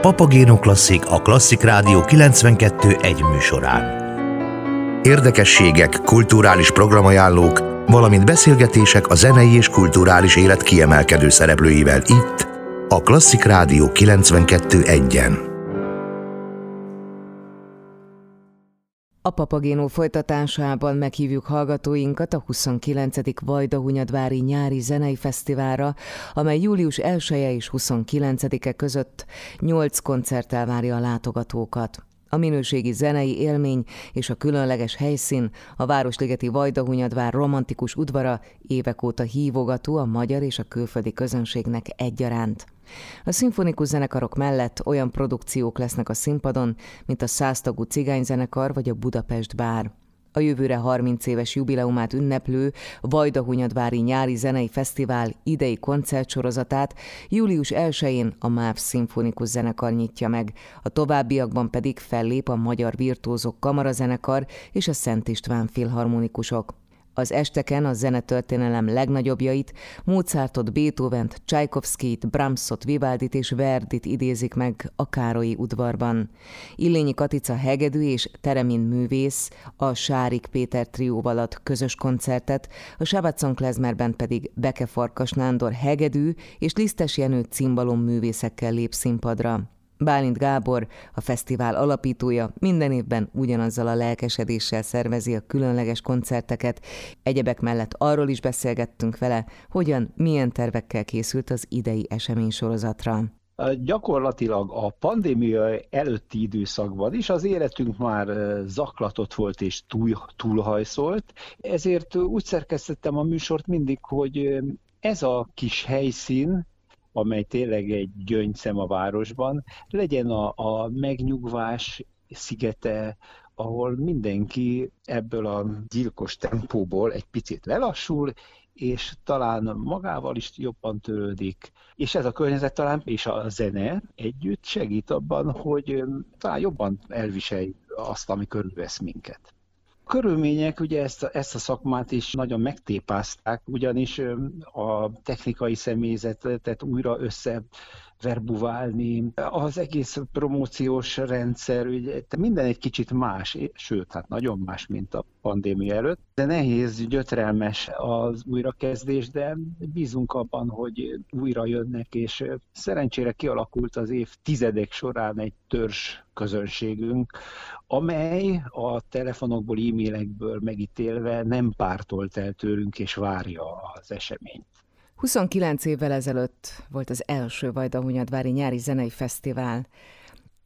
Papagéno Klasszik a Klasszik Rádió 92 egy műsorán. Érdekességek, kulturális programajánlók, valamint beszélgetések a zenei és kulturális élet kiemelkedő szereplőivel itt, a Klasszik Rádió 92 A Papagénó folytatásában meghívjuk hallgatóinkat a 29. Vajdahunyadvári nyári zenei fesztiválra, amely július 1 -e és 29-e között 8 koncerttel várja a látogatókat. A minőségi zenei élmény és a különleges helyszín, a Városligeti Vajdahunyadvár romantikus udvara évek óta hívogató a magyar és a külföldi közönségnek egyaránt. A szimfonikus zenekarok mellett olyan produkciók lesznek a színpadon, mint a száztagú cigányzenekar vagy a Budapest Bár. A jövőre 30 éves jubileumát ünneplő Vajdahunyadvári Nyári Zenei Fesztivál idei koncertsorozatát július 1-én a MÁV Szimfonikus Zenekar nyitja meg, a továbbiakban pedig fellép a Magyar Virtuózok Kamarazenekar és a Szent István Filharmonikusok. Az esteken a zenetörténelem legnagyobbjait, Mozartot, Beethovent, Csajkovszkit, Brahmsot, Vivaldit és Verdit idézik meg a Károlyi udvarban. Illényi Katica hegedű és Teremin művész a Sárik Péter trióval ad közös koncertet, a Sabatson Klezmerben pedig Beke Farkas Nándor hegedű és Lisztes Jenő cimbalom művészekkel lép színpadra. Bálint Gábor, a fesztivál alapítója, minden évben ugyanazzal a lelkesedéssel szervezi a különleges koncerteket. Egyebek mellett arról is beszélgettünk vele, hogyan, milyen tervekkel készült az idei eseménysorozatra. Gyakorlatilag a pandémia előtti időszakban is az életünk már zaklatott volt és túl, túlhajszolt, ezért úgy szerkesztettem a műsort mindig, hogy ez a kis helyszín, amely tényleg egy gyöngyszem a városban, legyen a, a megnyugvás szigete, ahol mindenki ebből a gyilkos tempóból egy picit lelassul, és talán magával is jobban törődik. És ez a környezet talán, és a zene együtt segít abban, hogy talán jobban elviseljük azt, ami körülvesz minket körülmények ugye ezt ezt a szakmát is nagyon megtépázták, ugyanis a technikai személyzetet újra össze verbuválni. Az egész promóciós rendszer, ugye, minden egy kicsit más, sőt, hát nagyon más, mint a pandémia előtt. De nehéz, gyötrelmes az újrakezdés, de bízunk abban, hogy újra jönnek, és szerencsére kialakult az év tizedek során egy törzs közönségünk, amely a telefonokból, e-mailekből megítélve nem pártolt el tőlünk és várja az eseményt. 29 évvel ezelőtt volt az első Vajdahunyadvári nyári zenei fesztivál.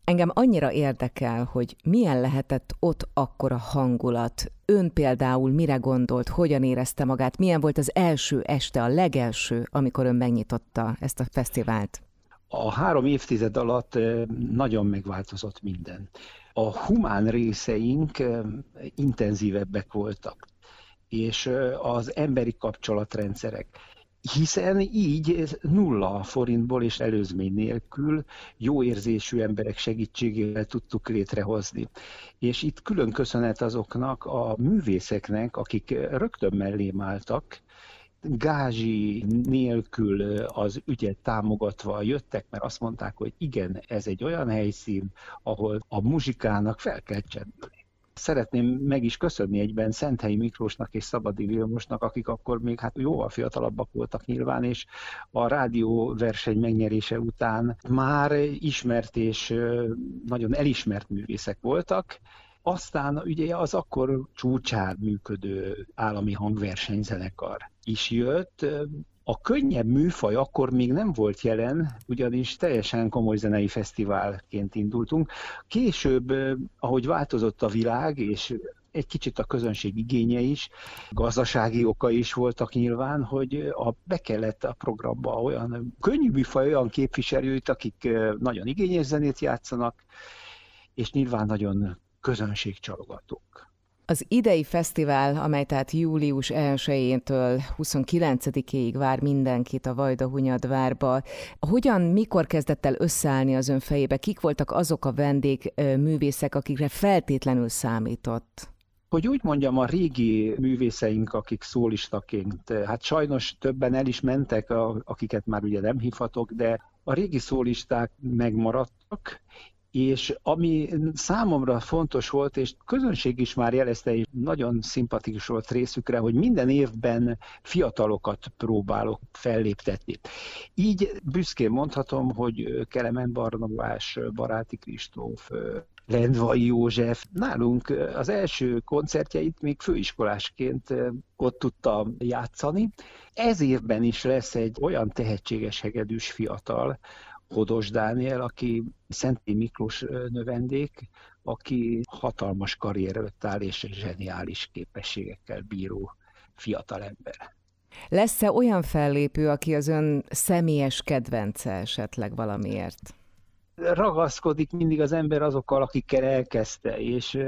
Engem annyira érdekel, hogy milyen lehetett ott akkor a hangulat. Ön például mire gondolt, hogyan érezte magát, milyen volt az első este, a legelső, amikor ön megnyitotta ezt a fesztivált? A három évtized alatt eh, nagyon megváltozott minden. A humán részeink eh, intenzívebbek voltak, és eh, az emberi kapcsolatrendszerek hiszen így nulla forintból és előzmény nélkül jó érzésű emberek segítségével tudtuk létrehozni. És itt külön köszönet azoknak a művészeknek, akik rögtön mellém álltak, gázsi nélkül az ügyet támogatva jöttek, mert azt mondták, hogy igen, ez egy olyan helyszín, ahol a muzsikának fel kell csendülni. Szeretném meg is köszönni egyben Szenthelyi Miklósnak és Szabadi Vilmosnak, akik akkor még hát jóval fiatalabbak voltak nyilván, és a rádió verseny megnyerése után már ismert és nagyon elismert művészek voltak, aztán ugye az akkor csúcsár működő állami hangversenyzenekar is jött, a könnyebb műfaj akkor még nem volt jelen, ugyanis teljesen komoly zenei fesztiválként indultunk. Később, ahogy változott a világ, és egy kicsit a közönség igénye is, gazdasági oka is voltak nyilván, hogy a, be kellett a programba olyan könnyű műfaj, olyan képviselőit, akik nagyon igényes zenét játszanak, és nyilván nagyon közönségcsalogatók. Az idei fesztivál, amely tehát július 1-től 29-ig vár mindenkit a Vajda Hunyadvárba, hogyan, mikor kezdett el összeállni az ön fejébe? Kik voltak azok a vendég művészek, akikre feltétlenül számított? hogy úgy mondjam, a régi művészeink, akik szólistaként, hát sajnos többen el is mentek, akiket már ugye nem hívhatok, de a régi szólisták megmaradtak, és ami számomra fontos volt, és közönség is már jelezte, és nagyon szimpatikus volt részükre, hogy minden évben fiatalokat próbálok felléptetni. Így büszkén mondhatom, hogy Kelemen Barnabás, Baráti Kristóf, Lendvai József. Nálunk az első koncertjeit még főiskolásként ott tudta játszani. Ez évben is lesz egy olyan tehetséges hegedűs fiatal, Hodos Dániel, aki Szenti Miklós növendék, aki hatalmas karrier előtt áll és zseniális képességekkel bíró fiatalember. Lesz-e olyan fellépő, aki az ön személyes kedvence esetleg valamiért? ragaszkodik mindig az ember azokkal, akikkel elkezdte, és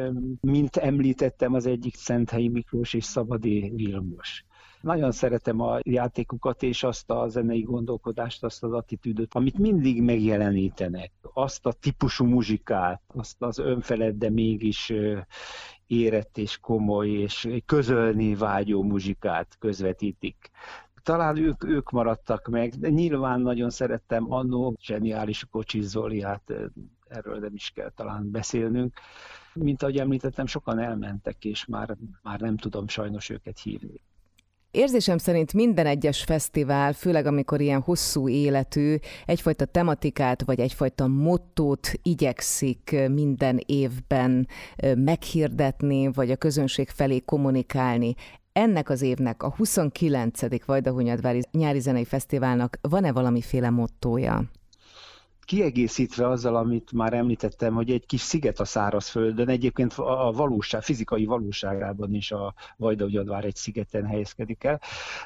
mint említettem, az egyik Szenthelyi Miklós és Szabadi Vilmos. Nagyon szeretem a játékukat és azt a zenei gondolkodást, azt az attitűdöt, amit mindig megjelenítenek. Azt a típusú muzsikát, azt az önfeled, de mégis érett és komoly és közölni vágyó muzsikát közvetítik talán ők, ők maradtak meg, de nyilván nagyon szerettem annó zseniális Kocsis Zoliát, erről nem is kell talán beszélnünk. Mint ahogy említettem, sokan elmentek, és már, már nem tudom sajnos őket hívni. Érzésem szerint minden egyes fesztivál, főleg amikor ilyen hosszú életű, egyfajta tematikát vagy egyfajta mottót igyekszik minden évben meghirdetni, vagy a közönség felé kommunikálni. Ennek az évnek, a 29. Vajdahunyadvári nyári zenei fesztiválnak van-e valamiféle mottója? Kiegészítve azzal, amit már említettem, hogy egy kis sziget a szárazföldön, egyébként a valóság, fizikai valóságában is a Vajdahunyadvár egy szigeten helyezkedik el,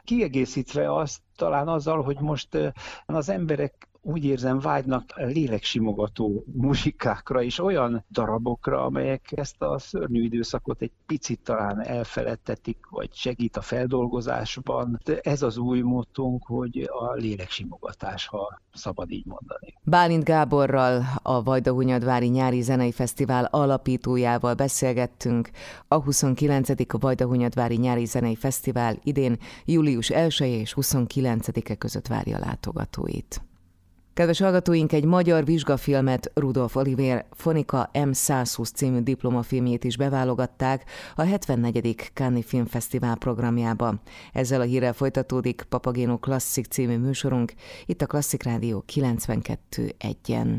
kiegészítve azt talán azzal, hogy most az emberek úgy érzem, vágynak léleksimogató muzsikákra és olyan darabokra, amelyek ezt a szörnyű időszakot egy picit talán elfeledtetik, vagy segít a feldolgozásban. De ez az új motunk, hogy a léleksimogatás, ha szabad így mondani. Bálint Gáborral, a Vajdahunyadvári Nyári Zenei Fesztivál alapítójával beszélgettünk. A 29. Vajdahunyadvári Nyári Zenei Fesztivál idén július 1 és 29-e között várja látogatóit. Kedves hallgatóink, egy magyar vizsgafilmet Rudolf Oliver Fonika M120 című diplomafilmjét is beválogatták a 74. Cannes Filmfesztivál programjába. Ezzel a hírrel folytatódik Papagéno Klasszik című műsorunk, itt a Klasszik Rádió 92.1-en.